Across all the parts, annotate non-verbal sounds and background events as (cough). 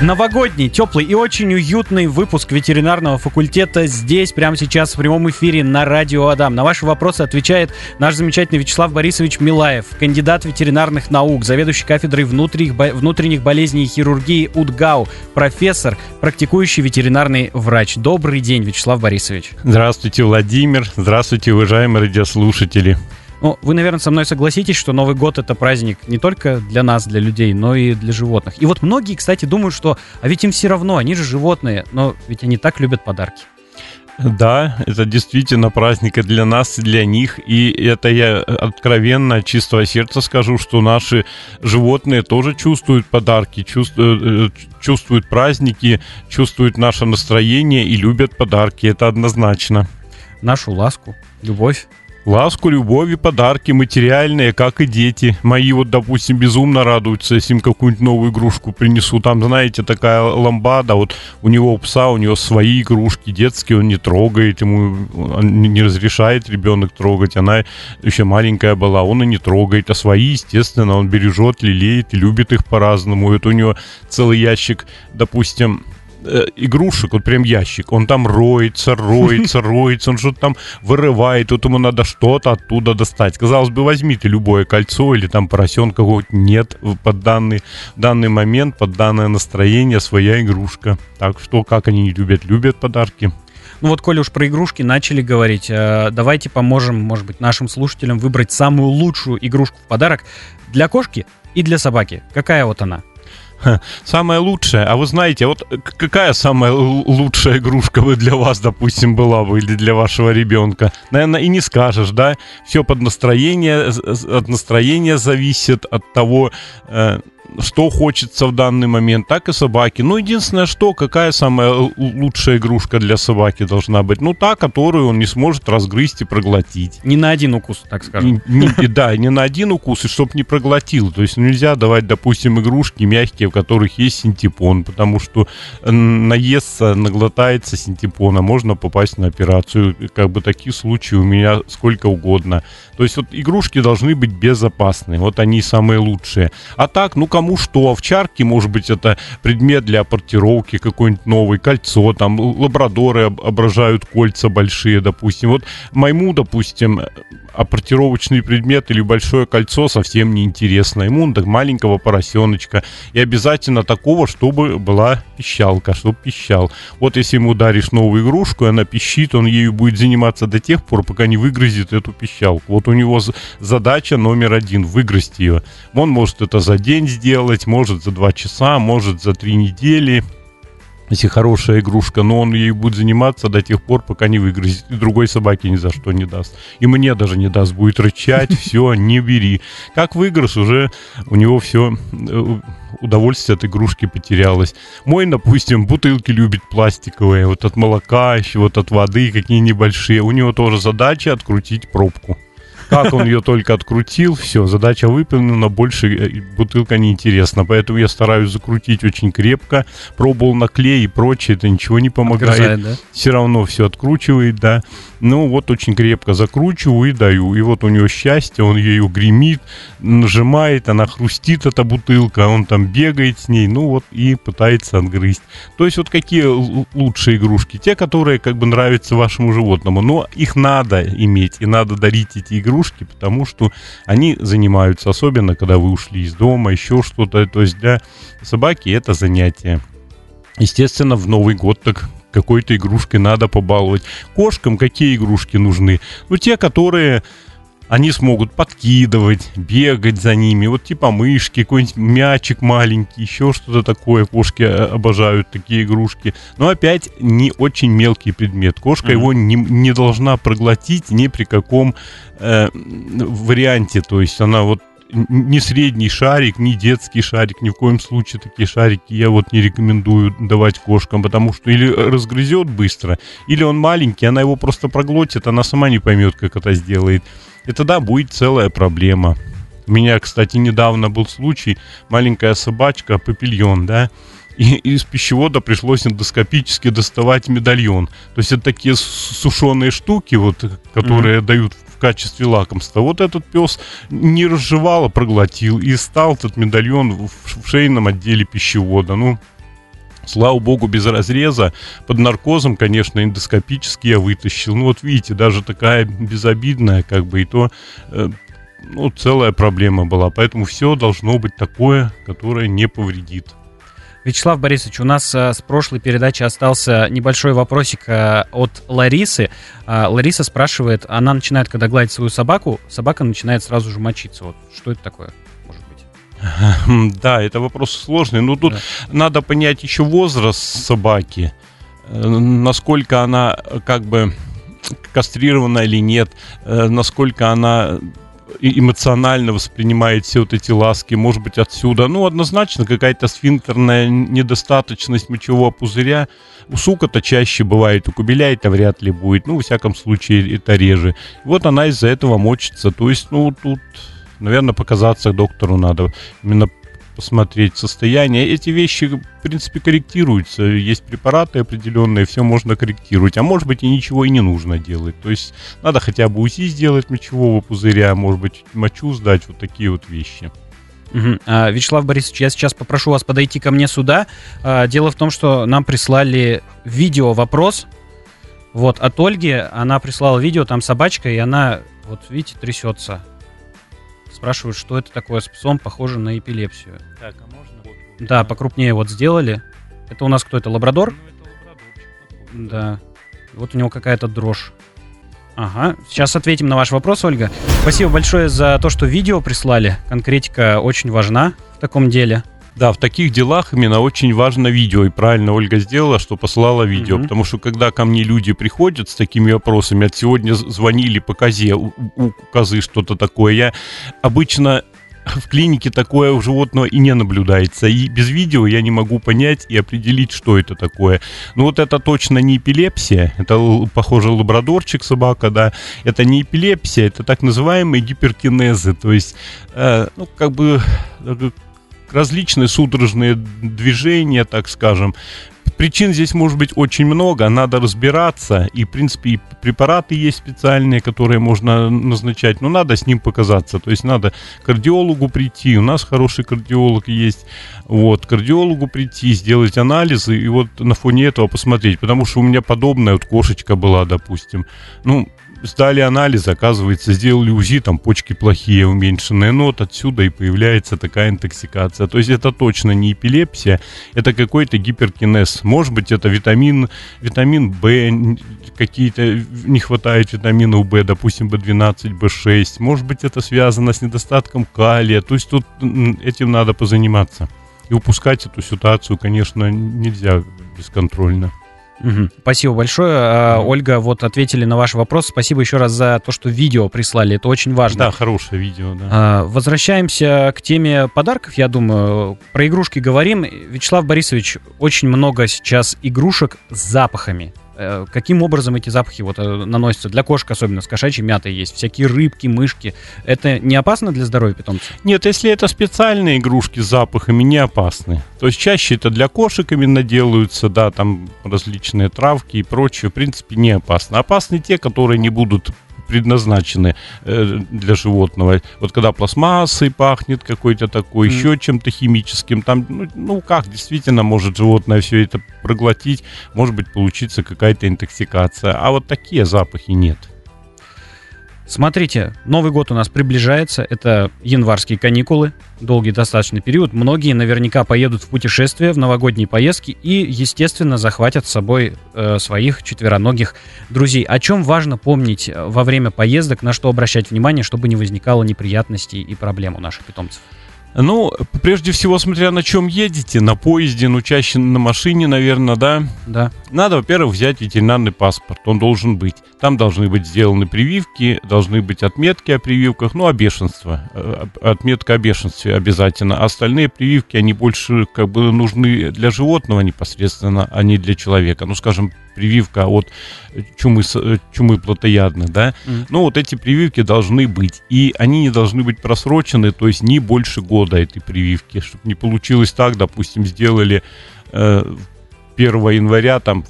Новогодний, теплый и очень уютный выпуск ветеринарного факультета здесь, прямо сейчас, в прямом эфире на радио Адам. На ваши вопросы отвечает наш замечательный Вячеслав Борисович Милаев, кандидат ветеринарных наук, заведующий кафедрой внутренних, внутренних болезней и хирургии УДГАУ, профессор, практикующий ветеринарный врач. Добрый день, Вячеслав Борисович. Здравствуйте, Владимир. Здравствуйте, уважаемые радиослушатели. Ну, вы, наверное, со мной согласитесь, что Новый год это праздник не только для нас, для людей, но и для животных. И вот многие, кстати, думают, что а ведь им все равно, они же животные, но ведь они так любят подарки. Да, это действительно праздник и для нас, и для них. И это я откровенно, от чистого сердца скажу, что наши животные тоже чувствуют подарки, чувствуют, э, чувствуют праздники, чувствуют наше настроение и любят подарки. Это однозначно. Нашу ласку, любовь. Ласку, любовь и подарки материальные, как и дети. Мои вот, допустим, безумно радуются, если им какую-нибудь новую игрушку принесу. Там, знаете, такая ламбада, вот у него у пса, у него свои игрушки детские, он не трогает, ему не разрешает ребенок трогать. Она еще маленькая была, он и не трогает. А свои, естественно, он бережет, лелеет любит их по-разному. Это у него целый ящик, допустим, э, игрушек, вот прям ящик, он там роется, роется, (laughs) роется, он что-то там вырывает, вот ему надо что-то оттуда достать. Казалось бы, возьмите любое кольцо или там поросенка какого-то. Нет, под данный, данный момент, под данное настроение своя игрушка. Так что, как они не любят? Любят подарки. Ну вот, коли уж про игрушки начали говорить, э, давайте поможем, может быть, нашим слушателям выбрать самую лучшую игрушку в подарок для кошки и для собаки. Какая вот она? Самая лучшая. А вы знаете, вот какая самая лучшая игрушка вы для вас, допустим, была бы или для вашего ребенка? Наверное, и не скажешь, да? Все под настроение, от настроения зависит, от того, э, что хочется в данный момент, так и собаки. Ну, единственное, что, какая самая лучшая игрушка для собаки должна быть? Ну, та, которую он не сможет разгрызть и проглотить. Не на один укус, так скажем. Не, не, да, не на один укус, и чтоб не проглотил. То есть нельзя давать, допустим, игрушки мягкие, в которых есть синтепон, потому что наестся, наглотается синтепона, можно попасть на операцию. Как бы таких случаев у меня сколько угодно. То есть вот игрушки должны быть безопасные, вот они самые лучшие. А так, ну, кому что, овчарки, может быть, это предмет для апортировки какой-нибудь новый, кольцо, там, лабрадоры ображают кольца большие, допустим. Вот майму, допустим, апортировочный предмет или большое кольцо совсем не интересно. Ему так маленького поросеночка. И обязательно такого, чтобы была пищалка, чтобы пищал. Вот если ему даришь новую игрушку, и она пищит, он ею будет заниматься до тех пор, пока не выгрызет эту пищалку. Вот у него задача номер один — выгрызть ее. Он может это за день сделать, может за два часа, может за три недели — если хорошая игрушка, но он ей будет заниматься до тех пор, пока не выгрызет. И другой собаке ни за что не даст. И мне даже не даст. Будет рычать, (laughs) все, не бери. Как выгрыз, уже у него все э, удовольствие от игрушки потерялось. Мой, допустим, бутылки любит пластиковые. Вот от молока, еще вот от воды, какие небольшие. У него тоже задача открутить пробку. Как он ее только открутил, все, задача выполнена, больше э, бутылка неинтересна. Поэтому я стараюсь закрутить очень крепко. Пробовал на клей и прочее, это ничего не помогает. Отгрызает, да? Все равно все откручивает, да. Ну вот очень крепко закручиваю и даю. И вот у него счастье, он ее гремит, нажимает, она хрустит, эта бутылка, он там бегает с ней, ну вот и пытается отгрызть. То есть вот какие лучшие игрушки? Те, которые как бы нравятся вашему животному. Но их надо иметь и надо дарить эти игрушки, потому что они занимаются, особенно когда вы ушли из дома, еще что-то. То есть для собаки это занятие. Естественно, в Новый год так какой-то игрушкой надо побаловать. Кошкам какие игрушки нужны? Ну, те, которые они смогут подкидывать, бегать за ними, вот типа мышки, какой-нибудь мячик маленький, еще что-то такое. Кошки э, обожают такие игрушки. Но опять не очень мелкий предмет. Кошка mm-hmm. его не, не должна проглотить ни при каком э, варианте. То есть она вот не средний шарик, не детский шарик, ни в коем случае такие шарики я вот не рекомендую давать кошкам, потому что или разгрызет быстро, или он маленький, она его просто проглотит, она сама не поймет, как это сделает. И тогда будет целая проблема. У меня, кстати, недавно был случай, маленькая собачка, папильон, да, и из пищевода пришлось эндоскопически доставать медальон. То есть это такие сушеные штуки, вот, которые mm-hmm. дают в качестве лакомства. Вот этот пес не разжевал, а проглотил и стал этот медальон в, шейном отделе пищевода. Ну, Слава богу, без разреза. Под наркозом, конечно, эндоскопически я вытащил. Ну, вот видите, даже такая безобидная, как бы, и то э, ну, целая проблема была. Поэтому все должно быть такое, которое не повредит. Вячеслав Борисович, у нас а, с прошлой передачи остался небольшой вопросик а, от Ларисы. А, Лариса спрашивает, она начинает, когда гладить свою собаку, собака начинает сразу же мочиться. Вот что это такое? Да, это вопрос сложный. Но тут да. надо понять еще возраст собаки, э, насколько она как бы кастрирована или нет, э, насколько она эмоционально воспринимает все вот эти ласки, может быть, отсюда. Ну, однозначно, какая-то сфинктерная недостаточность мочевого пузыря. У сука-то чаще бывает, у кубеля это вряд ли будет. Ну, во всяком случае, это реже. Вот она из-за этого мочится. То есть, ну, тут наверное, показаться доктору надо. Именно посмотреть состояние. Эти вещи, в принципе, корректируются. Есть препараты определенные, все можно корректировать. А может быть и ничего и не нужно делать. То есть надо хотя бы УЗИ сделать мочевого пузыря, может быть мочу сдать, вот такие вот вещи. Угу. А, Вячеслав Борисович, я сейчас попрошу вас подойти ко мне сюда. А, дело в том, что нам прислали видео вопрос. Вот от Ольги она прислала видео, там собачка, и она, вот видите, трясется. Спрашивают, что это такое с псом, похоже на эпилепсию. Так, а можно вот, вот Да, покрупнее вот сделали. Это у нас кто это, лабрадор? Ну, это лабрадорчик. Да. Вот у него какая-то дрожь. Ага, сейчас ответим на ваш вопрос, Ольга. Спасибо большое за то, что видео прислали. Конкретика очень важна в таком деле. Да, в таких делах именно очень важно видео. И правильно Ольга сделала, что послала видео. Mm-hmm. Потому что когда ко мне люди приходят с такими вопросами, от сегодня звонили по козе, у, у козы что-то такое, я обычно в клинике такое у животного и не наблюдается. И без видео я не могу понять и определить, что это такое. Ну вот это точно не эпилепсия, это, похоже, лабрадорчик собака, да. Это не эпилепсия, это так называемые гиперкинезы. То есть, э, ну, как бы различные судорожные движения, так скажем. Причин здесь может быть очень много, надо разбираться, и, в принципе, и препараты есть специальные, которые можно назначать, но надо с ним показаться, то есть надо к кардиологу прийти, у нас хороший кардиолог есть, вот, кардиологу прийти, сделать анализы, и вот на фоне этого посмотреть, потому что у меня подобная вот кошечка была, допустим, ну, сдали анализ, оказывается, сделали УЗИ, там почки плохие, уменьшенные, но вот отсюда и появляется такая интоксикация. То есть это точно не эпилепсия, это какой-то гиперкинез. Может быть, это витамин, витамин В, какие-то не хватает витамина В, допустим, В12, В6. Может быть, это связано с недостатком калия. То есть тут этим надо позаниматься. И упускать эту ситуацию, конечно, нельзя бесконтрольно. Угу. Спасибо большое. А, Ольга, вот ответили на ваш вопрос. Спасибо еще раз за то, что видео прислали. Это очень важно. Да, хорошее видео, да. А, возвращаемся к теме подарков, я думаю. Про игрушки говорим. Вячеслав Борисович, очень много сейчас игрушек с запахами. Э, каким образом эти запахи вот э, наносятся для кошек, особенно с кошачьей мятой есть, всякие рыбки, мышки. Это не опасно для здоровья питомца? Нет, если это специальные игрушки с запахами, не опасны. То есть чаще это для кошек именно делаются, да, там различные травки и прочее, в принципе, не опасно. Опасны те, которые не будут предназначены э, для животного. Вот когда пластмассой пахнет какой-то такой, mm. еще чем-то химическим, там, ну, ну как, действительно может животное все это проглотить, может быть получиться какая-то интоксикация. А вот такие запахи нет. Смотрите, Новый год у нас приближается, это январские каникулы, долгий достаточно период. Многие наверняка поедут в путешествие, в новогодние поездки и, естественно, захватят с собой э, своих четвероногих друзей. О чем важно помнить э, во время поездок, на что обращать внимание, чтобы не возникало неприятностей и проблем у наших питомцев? Ну, прежде всего, смотря на чем едете, на поезде, ну, чаще на машине, наверное, да? Да. Надо, во-первых, взять ветеринарный паспорт, он должен быть. Там должны быть сделаны прививки, должны быть отметки о прививках, ну, о бешенстве, э, отметка о бешенстве обязательно. А остальные прививки, они больше как бы нужны для животного непосредственно, а не для человека. Ну, скажем, прививка от чумы, чумы плотоядной, да, mm. ну вот эти прививки должны быть, и они не должны быть просрочены, то есть не больше года этой прививки, чтобы не получилось так, допустим, сделали э, 1 января там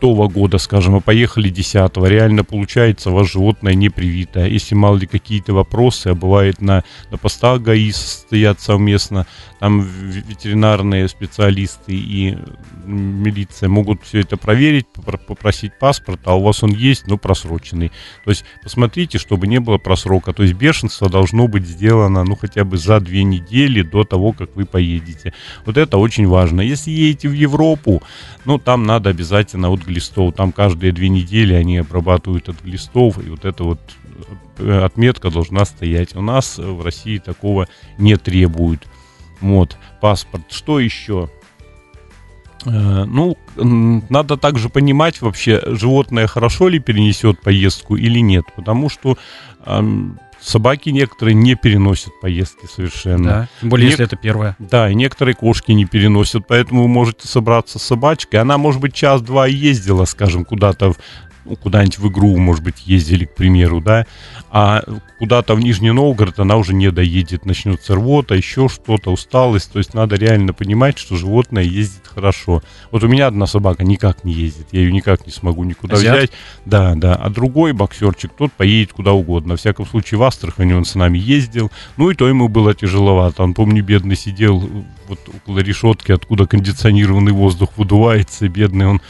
того года, скажем, а поехали 10 реально получается, ваше животное не привито. Если мало ли какие-то вопросы, а бывает на, на постах ГАИ стоят совместно, там ветеринарные специалисты и милиция могут все это проверить, попросить паспорт, а у вас он есть, но просроченный. То есть посмотрите, чтобы не было просрока. То есть бешенство должно быть сделано, ну, хотя бы за две недели до того, как вы поедете. Вот это очень важно. Если едете в Европу, ну, там надо обязательно от глистов, там каждые две недели они обрабатывают от глистов, и вот это вот э, отметка должна стоять. У нас в России такого не требуют. Вот, паспорт. Что еще? Э, ну, надо также понимать вообще, животное хорошо ли перенесет поездку или нет, потому что собаки некоторые не переносят поездки совершенно. Да, тем более, Не... если это первое. Да, и некоторые кошки не переносят, поэтому вы можете собраться с собачкой. Она, может быть, час-два ездила, скажем, куда-то ну, куда-нибудь в игру, может быть, ездили, к примеру, да, а куда-то в Нижний Новгород она уже не доедет, начнется рвота, еще что-то, усталость, то есть надо реально понимать, что животное ездит хорошо. Вот у меня одна собака никак не ездит, я ее никак не смогу никуда Азиат? взять. Да, да, а другой боксерчик, тот поедет куда угодно. Во всяком случае, в Астрахани он с нами ездил, ну и то ему было тяжеловато. Он, помню, бедный сидел вот около решетки, откуда кондиционированный воздух выдувается, бедный он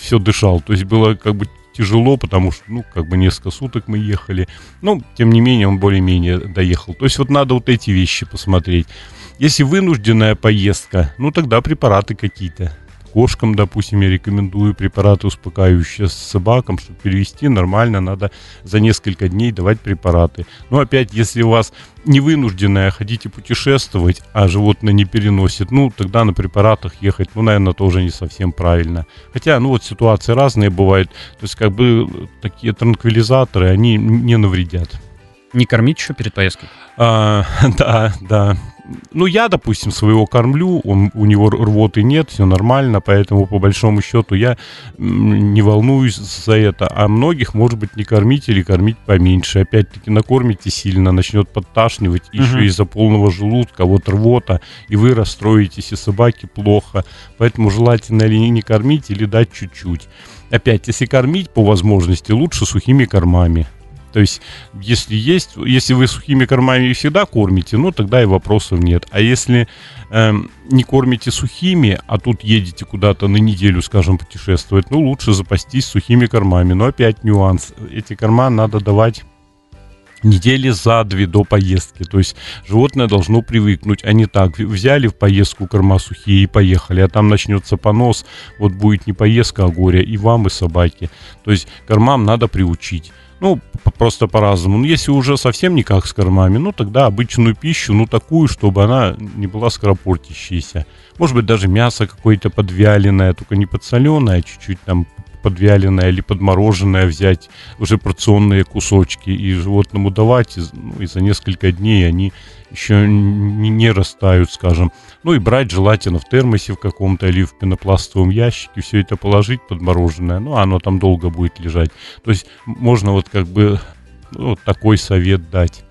все дышал. То есть было как бы тяжело, потому что, ну, как бы несколько суток мы ехали. Но, тем не менее, он более-менее доехал. То есть вот надо вот эти вещи посмотреть. Если вынужденная поездка, ну, тогда препараты какие-то кошкам, допустим, я рекомендую препараты успокаивающие с собакам, чтобы перевести нормально, надо за несколько дней давать препараты. Но опять, если у вас не вынужденное, хотите путешествовать, а животное не переносит, ну, тогда на препаратах ехать, ну, наверное, тоже не совсем правильно. Хотя, ну, вот ситуации разные бывают, то есть, как бы, такие транквилизаторы, они не навредят. Не кормить еще перед поездкой? А, (laughs) да, да ну, я, допустим, своего кормлю, он, у него рвоты нет, все нормально, поэтому, по большому счету, я не волнуюсь за это. А многих, может быть, не кормить или кормить поменьше. Опять-таки, накормите сильно, начнет подташнивать, угу. еще из-за полного желудка, вот рвота, и вы расстроитесь, и собаке плохо. Поэтому желательно или не кормить, или дать чуть-чуть. Опять, если кормить по возможности, лучше сухими кормами. То есть, если есть, если вы сухими кормами всегда кормите, ну тогда и вопросов нет. А если э, не кормите сухими, а тут едете куда-то на неделю, скажем, путешествовать, ну лучше запастись сухими кормами. Но опять нюанс: эти корма надо давать недели за две до поездки. То есть животное должно привыкнуть, а не так. Взяли в поездку корма сухие и поехали, а там начнется понос, вот будет не поездка, а горе и вам, и собаке. То есть кормам надо приучить. Ну, просто по-разному. Но ну, если уже совсем никак с кормами, ну, тогда обычную пищу, ну, такую, чтобы она не была скоропортящейся. Может быть, даже мясо какое-то подвяленное, только не подсоленое, а чуть-чуть там подвяленное или подмороженное взять, уже порционные кусочки и животному давать, и, ну, и за несколько дней они еще не, не растают, скажем. Ну и брать желательно в термосе в каком-то или в пенопластовом ящике, все это положить подмороженное, ну оно там долго будет лежать. То есть можно вот как бы ну, вот такой совет дать.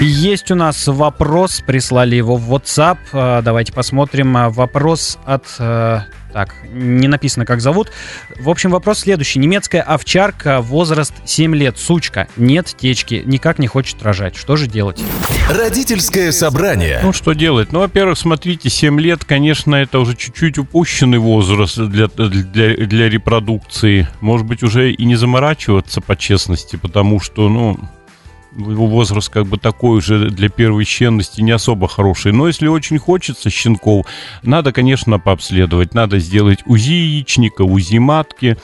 Есть у нас вопрос, прислали его в WhatsApp. А, давайте посмотрим. А, вопрос от э, так, не написано, как зовут. В общем, вопрос следующий. Немецкая овчарка, возраст 7 лет, сучка, нет течки, никак не хочет рожать. Что же делать? Родительское собрание. Ну, что делать? Ну, во-первых, смотрите, 7 лет, конечно, это уже чуть-чуть упущенный возраст для, для, для репродукции. Может быть, уже и не заморачиваться по честности, потому что, ну, его возраст как бы такой уже для первой щенности не особо хороший. Но если очень хочется щенков, надо, конечно, пообследовать. Надо сделать УЗИ яичника, УЗИ матки,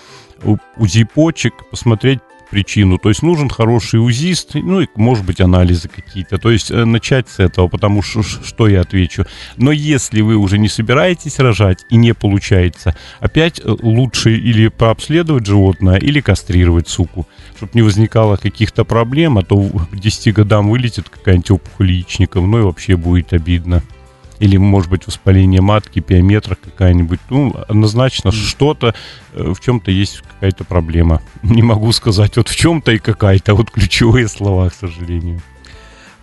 УЗИ почек, посмотреть причину. То есть нужен хороший УЗИст, ну и, может быть, анализы какие-то. То есть э, начать с этого, потому что, что я отвечу. Но если вы уже не собираетесь рожать и не получается, опять э, лучше или пообследовать животное, или кастрировать суку, чтобы не возникало каких-то проблем, а то к 10 годам вылетит какая-нибудь опухоль яичников, ну и вообще будет обидно. Или, может быть, воспаление матки, пиометра какая-нибудь. Ну, однозначно что-то, э, в чем-то есть какая-то проблема. (laughs) Не могу сказать, вот в чем-то и какая-то, вот ключевые слова, к сожалению.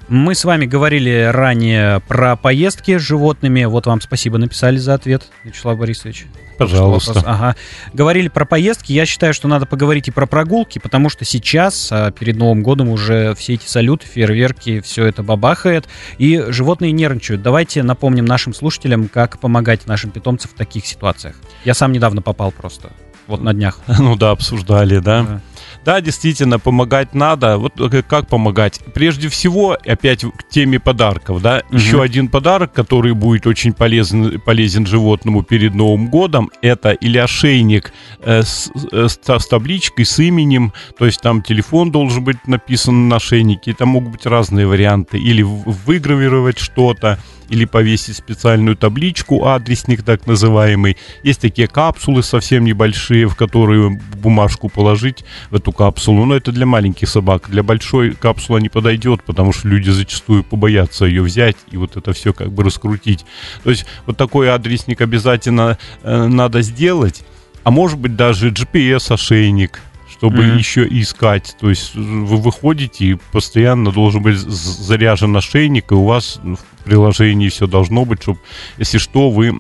Мы с вами говорили ранее про поездки с животными. Вот вам спасибо, написали за ответ, Вячеслав Борисович. Пожалуйста. Ага. Говорили про поездки. Я считаю, что надо поговорить и про прогулки, потому что сейчас, а, перед Новым годом, уже все эти салюты, фейерверки, все это бабахает, и животные нервничают. Давайте напомним нашим слушателям, как помогать нашим питомцам в таких ситуациях. Я сам недавно попал просто. Вот на днях. (laughs) Ну да, обсуждали, да. да. Да, действительно, помогать надо. Вот э, как помогать? Прежде всего, опять к теме подарков, да, угу. еще один подарок, который будет очень полезен, полезен животному перед Новым годом, это или ошейник э, с, э, с, с табличкой, с именем, то есть там телефон должен быть написан на ошейнике, там могут быть разные варианты, или выгравировать что-то, или повесить специальную табличку, адресник так называемый. Есть такие капсулы совсем небольшие, в которые бумажку положить в эту капсулу. Но это для маленьких собак. Для большой капсула не подойдет, потому что люди зачастую побоятся ее взять и вот это все как бы раскрутить. То есть вот такой адресник обязательно э, надо сделать. А может быть даже GPS-ошейник, чтобы mm-hmm. еще искать. То есть вы выходите и постоянно должен быть заряжен ошейник, и у вас в приложении все должно быть, чтобы, если что, вы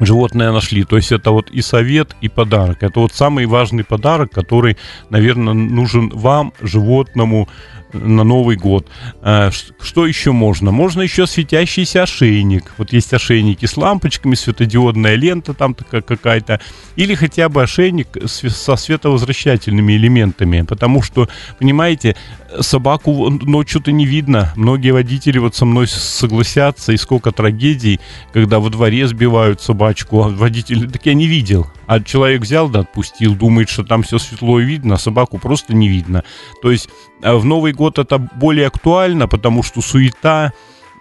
животное нашли. То есть это вот и совет, и подарок. Это вот самый важный подарок, который, наверное, нужен вам, животному, на Новый год. Э, что еще можно? Можно еще светящийся ошейник. Вот есть ошейники с лампочками, светодиодная лента там такая какая-то. Или хотя бы ошейник со световозвращательными элементами. Потому что, понимаете, собаку ночью-то не видно. Многие водители вот со мной согласятся, и сколько трагедий, когда во дворе сбивают собачку, а водитель, так я не видел. А человек взял да отпустил, думает, что там все светло и видно, а собаку просто не видно. То есть э, в Новый год это более актуально, потому что суета,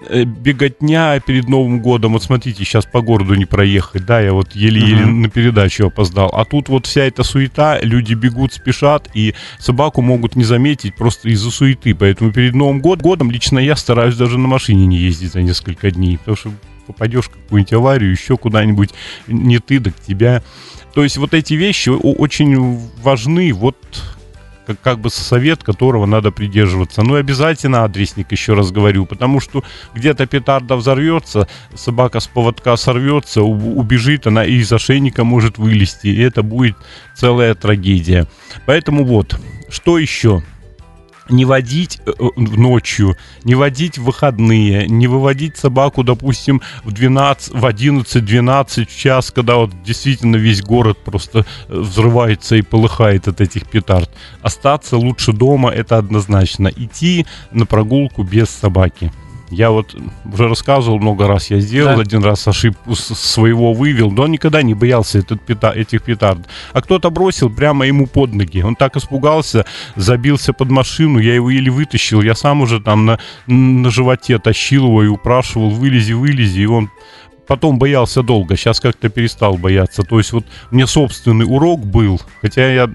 э, беготня перед Новым годом. Вот смотрите, сейчас по городу не проехать, да, я вот еле-еле uh-huh. на передачу опоздал. А тут вот вся эта суета, люди бегут, спешат, и собаку могут не заметить просто из-за суеты. Поэтому перед Новым год, годом лично я стараюсь даже на машине не ездить за несколько дней, потому что попадешь в какую-нибудь аварию, еще куда-нибудь, не ты, так тебя. То есть вот эти вещи очень важны, вот как, как бы совет, которого надо придерживаться. Ну и обязательно адресник, еще раз говорю, потому что где-то петарда взорвется, собака с поводка сорвется, убежит, она из ошейника может вылезти, и это будет целая трагедия. Поэтому вот, что еще? Не водить э, э, ночью, не водить в выходные, не выводить собаку, допустим, в 12, в 11-12 в час, когда вот действительно весь город просто э, взрывается и полыхает от этих петард. Остаться лучше дома, это однозначно. Идти на прогулку без собаки. Я вот уже рассказывал много раз, я сделал да. один раз ошибку своего вывел, но он никогда не боялся этот пета, этих петард. А кто-то бросил прямо ему под ноги. Он так испугался, забился под машину, я его еле вытащил. Я сам уже там на, на животе тащил его и упрашивал, вылези, вылези. И он потом боялся долго, сейчас как-то перестал бояться. То есть вот мне собственный урок был, хотя я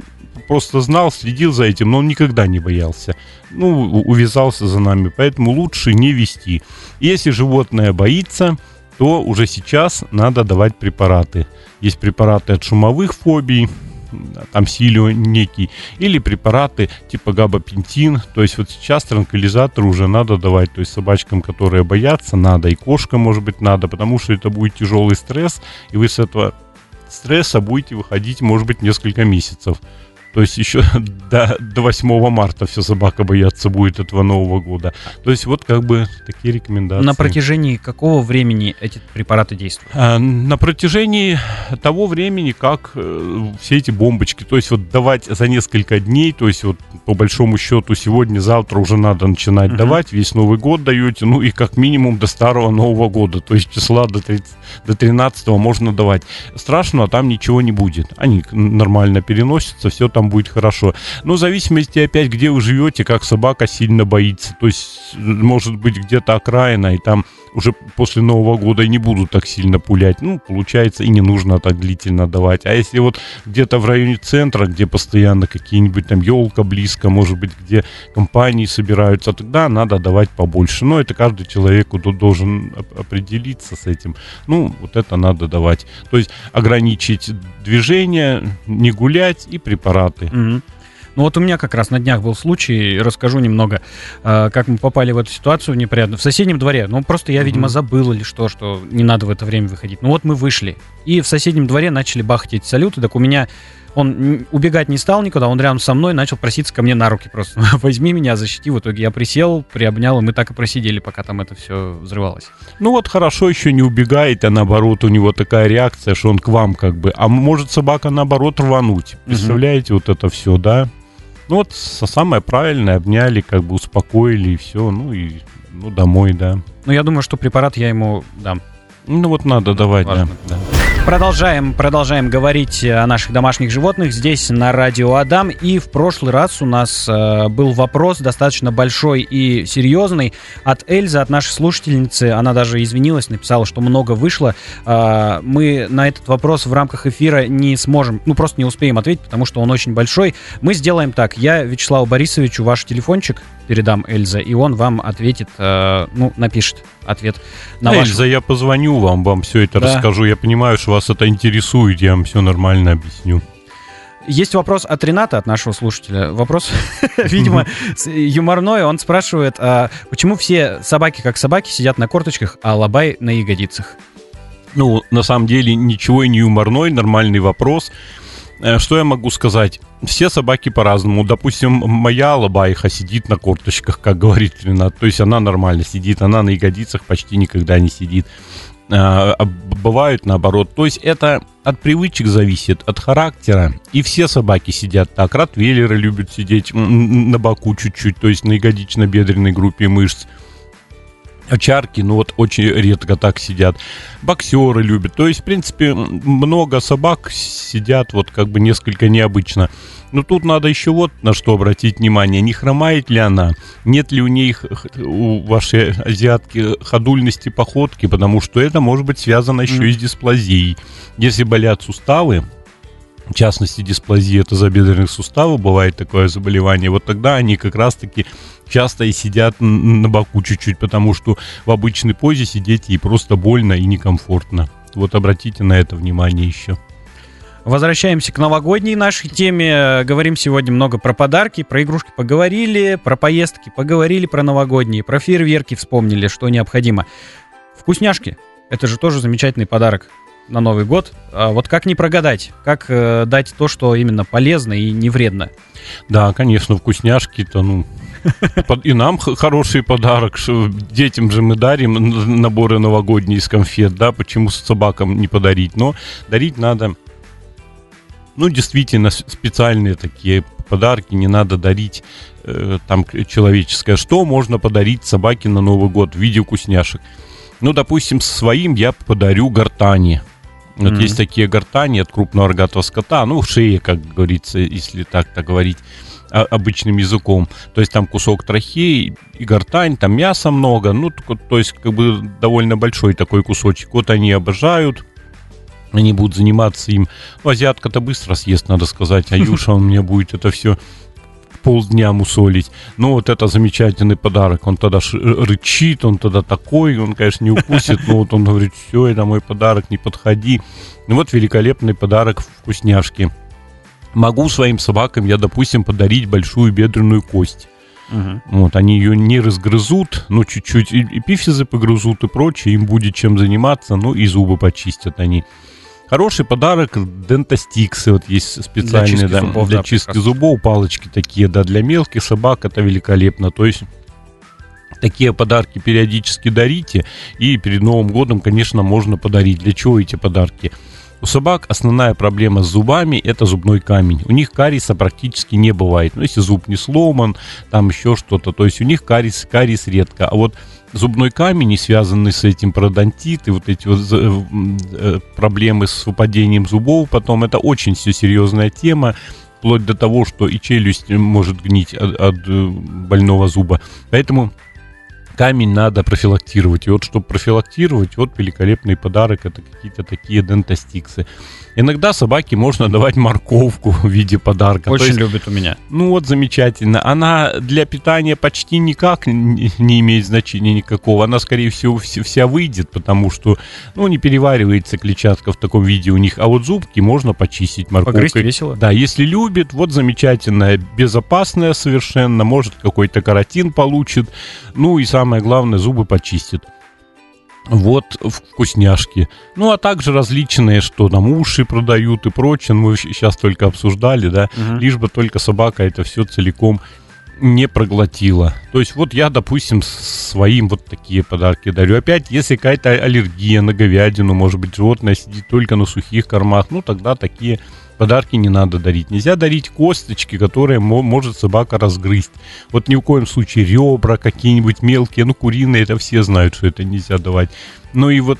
просто знал, следил за этим, но он никогда не боялся. Ну, увязался за нами, поэтому лучше не вести. Если животное боится, то уже сейчас надо давать препараты. Есть препараты от шумовых фобий, там силио некий, или препараты типа габапентин. То есть вот сейчас транквилизатор уже надо давать. То есть собачкам, которые боятся, надо, и кошкам, может быть, надо, потому что это будет тяжелый стресс, и вы с этого стресса будете выходить, может быть, несколько месяцев. То есть еще (laughs) до, до 8 марта все собака бояться будет этого Нового года. То есть вот как бы такие рекомендации. На протяжении какого времени эти препараты действуют? А, на протяжении того времени, как э, все эти бомбочки. То есть вот давать за несколько дней, то есть вот по большому счету сегодня, завтра уже надо начинать uh-huh. давать. Весь Новый год даете, ну и как минимум до старого Нового года. То есть числа до, 30, до 13 можно давать. Страшного там ничего не будет. Они нормально переносятся, все там вам будет хорошо. Но в зависимости опять, где вы живете, как собака сильно боится. То есть, может быть, где-то окраина, и там уже после Нового года не будут так сильно пулять. Ну, получается, и не нужно так длительно давать. А если вот где-то в районе центра, где постоянно какие-нибудь там елка близко, может быть, где компании собираются, тогда надо давать побольше. Но это каждый человек должен определиться с этим. Ну, вот это надо давать. То есть ограничить движение, не гулять и препараты. Mm-hmm. Ну вот у меня как раз на днях был случай, расскажу немного, э, как мы попали в эту ситуацию неприятно. В соседнем дворе, ну просто я, видимо, забыл или что, что не надо в это время выходить. Ну вот мы вышли, и в соседнем дворе начали бахать эти салюты, так у меня он убегать не стал никуда, он рядом со мной начал проситься ко мне на руки просто. (laughs) Возьми меня, защити. В итоге я присел, приобнял, и мы так и просидели, пока там это все взрывалось. Ну вот хорошо еще не убегает, а наоборот у него такая реакция, что он к вам как бы. А может собака наоборот рвануть. Представляете, угу. вот это все, да? Ну вот самое правильное, обняли, как бы успокоили и все, ну и ну домой, да. Ну я думаю, что препарат я ему дам. Ну вот надо давать, Важно. да. да. Продолжаем, продолжаем говорить о наших домашних животных здесь на радио Адам. И в прошлый раз у нас э, был вопрос достаточно большой и серьезный от Эльзы, от нашей слушательницы. Она даже извинилась, написала, что много вышло. Э, мы на этот вопрос в рамках эфира не сможем, ну просто не успеем ответить, потому что он очень большой. Мы сделаем так. Я Вячеславу Борисовичу ваш телефончик передам Эльза, и он вам ответит, э, ну, напишет ответ на ваш... Эльза, я позвоню вам, вам все это да. расскажу. Я понимаю, что вас это интересует, я вам все нормально объясню. Есть вопрос от Рената, от нашего слушателя. Вопрос, (laughs) видимо, юморной. Он спрашивает, а почему все собаки, как собаки, сидят на корточках, а лабай на ягодицах? Ну, на самом деле, ничего и не юморной, нормальный вопрос. Э, что я могу сказать? Все собаки по-разному. Допустим, моя лобайха сидит на корточках, как говорит Ренат. То есть она нормально сидит, она на ягодицах почти никогда не сидит. А, бывают наоборот. То есть это от привычек зависит, от характера. И все собаки сидят так. Ротвейлеры любят сидеть на боку чуть-чуть, то есть на ягодично-бедренной группе мышц. Очарки, ну вот очень редко так сидят. Боксеры любят. То есть, в принципе, много собак сидят вот как бы несколько необычно. Но тут надо еще вот на что обратить внимание. Не хромает ли она? Нет ли у ней, у вашей азиатки, ходульности походки? Потому что это может быть связано еще mm. и с дисплазией. Если болят суставы, в частности, дисплазия тазобедренных суставов, бывает такое заболевание, вот тогда они как раз-таки часто и сидят на боку чуть-чуть, потому что в обычной позе сидеть ей просто больно и некомфортно. Вот обратите на это внимание еще. Возвращаемся к новогодней нашей теме. Говорим сегодня много про подарки, про игрушки поговорили, про поездки поговорили, про новогодние, про фейерверки вспомнили, что необходимо. Вкусняшки. Это же тоже замечательный подарок на Новый год. А вот как не прогадать? Как э, дать то, что именно полезно и не вредно? Да, конечно, вкусняшки-то, ну, (laughs) и нам хороший подарок, детям же мы дарим наборы новогодние из конфет, да, почему собакам не подарить, но дарить надо, ну, действительно, специальные такие подарки, не надо дарить э, там человеческое. Что можно подарить собаке на Новый год в виде вкусняшек? Ну, допустим, своим я подарю гортани. Вот mm-hmm. есть такие гортани от крупного рогатого скота, ну, шея, как говорится, если так-то говорить а, обычным языком. То есть там кусок трахеи и гортань, там мяса много, ну, то есть как бы довольно большой такой кусочек. Вот они обожают, они будут заниматься им. Ну, азиатка-то быстро съест, надо сказать, а (laughs) Юша он мне будет это все полдня мусолить. Ну, вот это замечательный подарок. Он тогда рычит, он тогда такой, он, конечно, не укусит, но вот он говорит, все, это мой подарок, не подходи. Ну, вот великолепный подарок вкусняшки. Могу своим собакам я, допустим, подарить большую бедренную кость. Угу. Вот, они ее не разгрызут, но чуть-чуть и эпифизы погрызут и прочее, им будет чем заниматься, ну и зубы почистят они. Хороший подарок дентостиксы, вот есть специальные, для чистки, да, зубов, для да, чистки зубов, палочки такие, да, для мелких собак это великолепно, то есть такие подарки периодически дарите, и перед Новым годом, конечно, можно подарить. Для чего эти подарки? У собак основная проблема с зубами – это зубной камень. У них кариеса практически не бывает. Ну, если зуб не сломан, там еще что-то, то есть у них кариес, кариес редко. А вот зубной камень и связанный с этим пародонтит и вот эти вот э, э, проблемы с выпадением зубов потом, это очень все серьезная тема. вплоть до того, что и челюсть может гнить от, от э, больного зуба. Поэтому камень надо профилактировать. И вот чтобы профилактировать, вот великолепный подарок, это какие-то такие дентостиксы. Иногда собаке можно давать морковку в виде подарка. Очень есть, любит у меня. Ну вот замечательно. Она для питания почти никак не имеет значения никакого. Она, скорее всего, вся выйдет, потому что, ну, не переваривается клетчатка в таком виде у них. А вот зубки можно почистить морковкой. Погрызть весело. Да, если любит, вот замечательная, безопасная совершенно, может какой-то каротин получит. Ну и самое главное, зубы почистит. Вот вкусняшки. Ну, а также различные, что там уши продают и прочее. Мы сейчас только обсуждали, да. Угу. Лишь бы только собака это все целиком не проглотила. То есть вот я, допустим, своим вот такие подарки дарю. Опять, если какая-то аллергия на говядину, может быть, животное сидит только на сухих кормах, ну тогда такие подарки не надо дарить. Нельзя дарить косточки, которые может собака разгрызть. Вот ни в коем случае ребра какие-нибудь мелкие, ну куриные, это все знают, что это нельзя давать. Ну и вот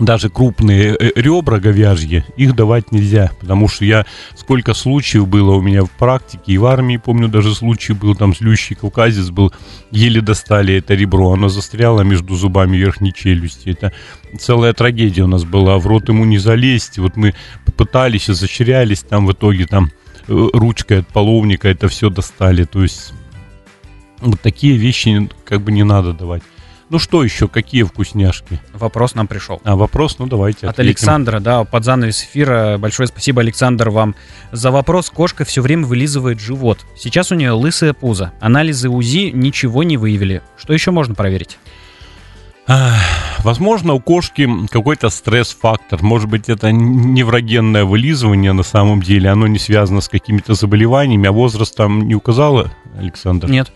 даже крупные э, ребра говяжьи, их давать нельзя, потому что я, сколько случаев было у меня в практике, и в армии, помню, даже случай был, там злющий кавказец был, еле достали это ребро, оно застряло между зубами верхней челюсти, это целая трагедия у нас была, в рот ему не залезть, вот мы пытались, изощрялись, там в итоге там э, ручкой от половника это все достали, то есть вот такие вещи как бы не надо давать. Ну что еще, какие вкусняшки? Вопрос нам пришел. А, вопрос, ну давайте От ответим. Александра, да, под занавес эфира. Большое спасибо, Александр, вам за вопрос. Кошка все время вылизывает живот. Сейчас у нее лысая пузо. Анализы УЗИ ничего не выявили. Что еще можно проверить? Возможно, у кошки какой-то стресс-фактор. Может быть, это неврогенное вылизывание на самом деле. Оно не связано с какими-то заболеваниями. А возраст там не указала, Александр? Нет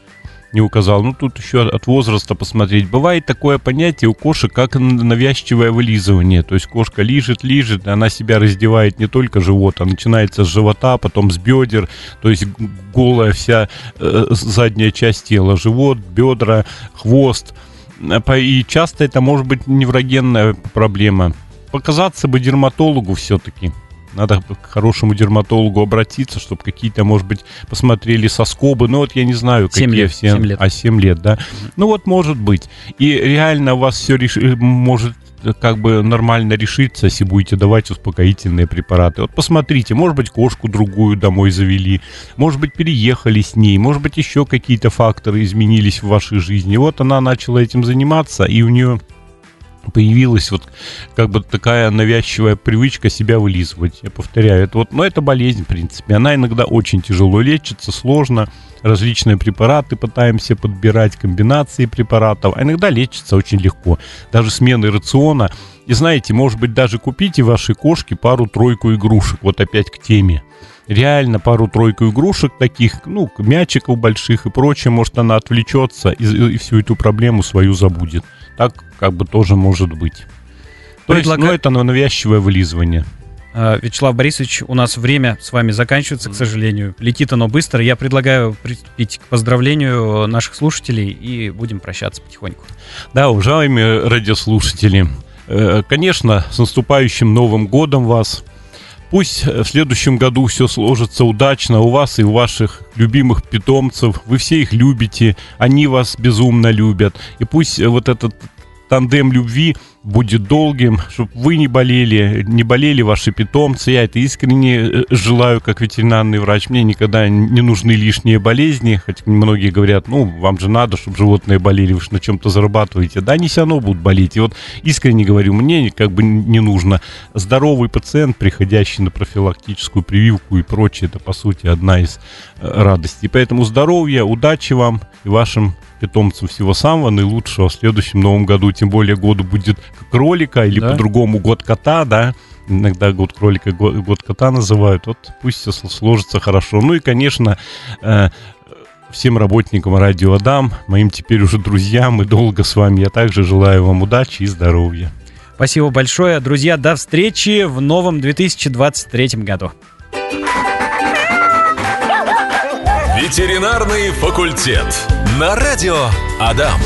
не указал. Ну, тут еще от возраста посмотреть. Бывает такое понятие у кошек, как навязчивое вылизывание. То есть кошка лижет, лижет, она себя раздевает не только живот, а начинается с живота, потом с бедер. То есть голая вся э, задняя часть тела. Живот, бедра, хвост. И часто это может быть неврогенная проблема. Показаться бы дерматологу все-таки. Надо к хорошему дерматологу обратиться, чтобы какие-то, может быть, посмотрели соскобы. Ну, вот я не знаю, какие 7 лет, все. 7 лет. А, 7 лет, да. Mm-hmm. Ну, вот может быть. И реально у вас все реш... может как бы нормально решиться, если будете давать успокоительные препараты. Вот посмотрите, может быть, кошку другую домой завели, может быть, переехали с ней, может быть, еще какие-то факторы изменились в вашей жизни. Вот она начала этим заниматься, и у нее появилась вот как бы такая навязчивая привычка себя вылизывать. Я повторяю, это вот, но это болезнь, в принципе. Она иногда очень тяжело лечится, сложно. Различные препараты пытаемся подбирать, комбинации препаратов. А иногда лечится очень легко. Даже смены рациона. И знаете, может быть, даже купите вашей кошке пару-тройку игрушек. Вот опять к теме реально пару-тройку игрушек таких, ну, мячиков больших и прочее, может, она отвлечется и, и всю эту проблему свою забудет. Так как бы тоже может быть. То Предлага... есть, ну, это навязчивое вылизывание. А, Вячеслав Борисович, у нас время с вами заканчивается, к сожалению. Летит оно быстро. Я предлагаю приступить к поздравлению наших слушателей и будем прощаться потихоньку. Да, уважаемые радиослушатели, э, конечно, с наступающим Новым годом вас. Пусть в следующем году все сложится удачно у вас и у ваших любимых питомцев. Вы все их любите, они вас безумно любят. И пусть вот этот тандем любви будет долгим, чтобы вы не болели, не болели ваши питомцы. Я это искренне э, желаю, как ветеринарный врач. Мне никогда не нужны лишние болезни, хотя многие говорят, ну, вам же надо, чтобы животные болели, вы же на чем-то зарабатываете. Да, они все равно будут болеть. И вот искренне говорю, мне как бы не нужно. Здоровый пациент, приходящий на профилактическую прививку и прочее, это, по сути, одна из э, радостей. Поэтому здоровья, удачи вам и вашим питомцам всего самого наилучшего в следующем новом году. Тем более году будет кролика или да. по-другому год кота, да. Иногда год кролика, год, год кота называют. Вот пусть все сложится хорошо. Ну и, конечно, э, всем работникам радио Адам, моим теперь уже друзьям и долго с вами. Я также желаю вам удачи и здоровья. Спасибо большое. Друзья, до встречи в новом 2023 году. Ветеринарный факультет. На радио Адам.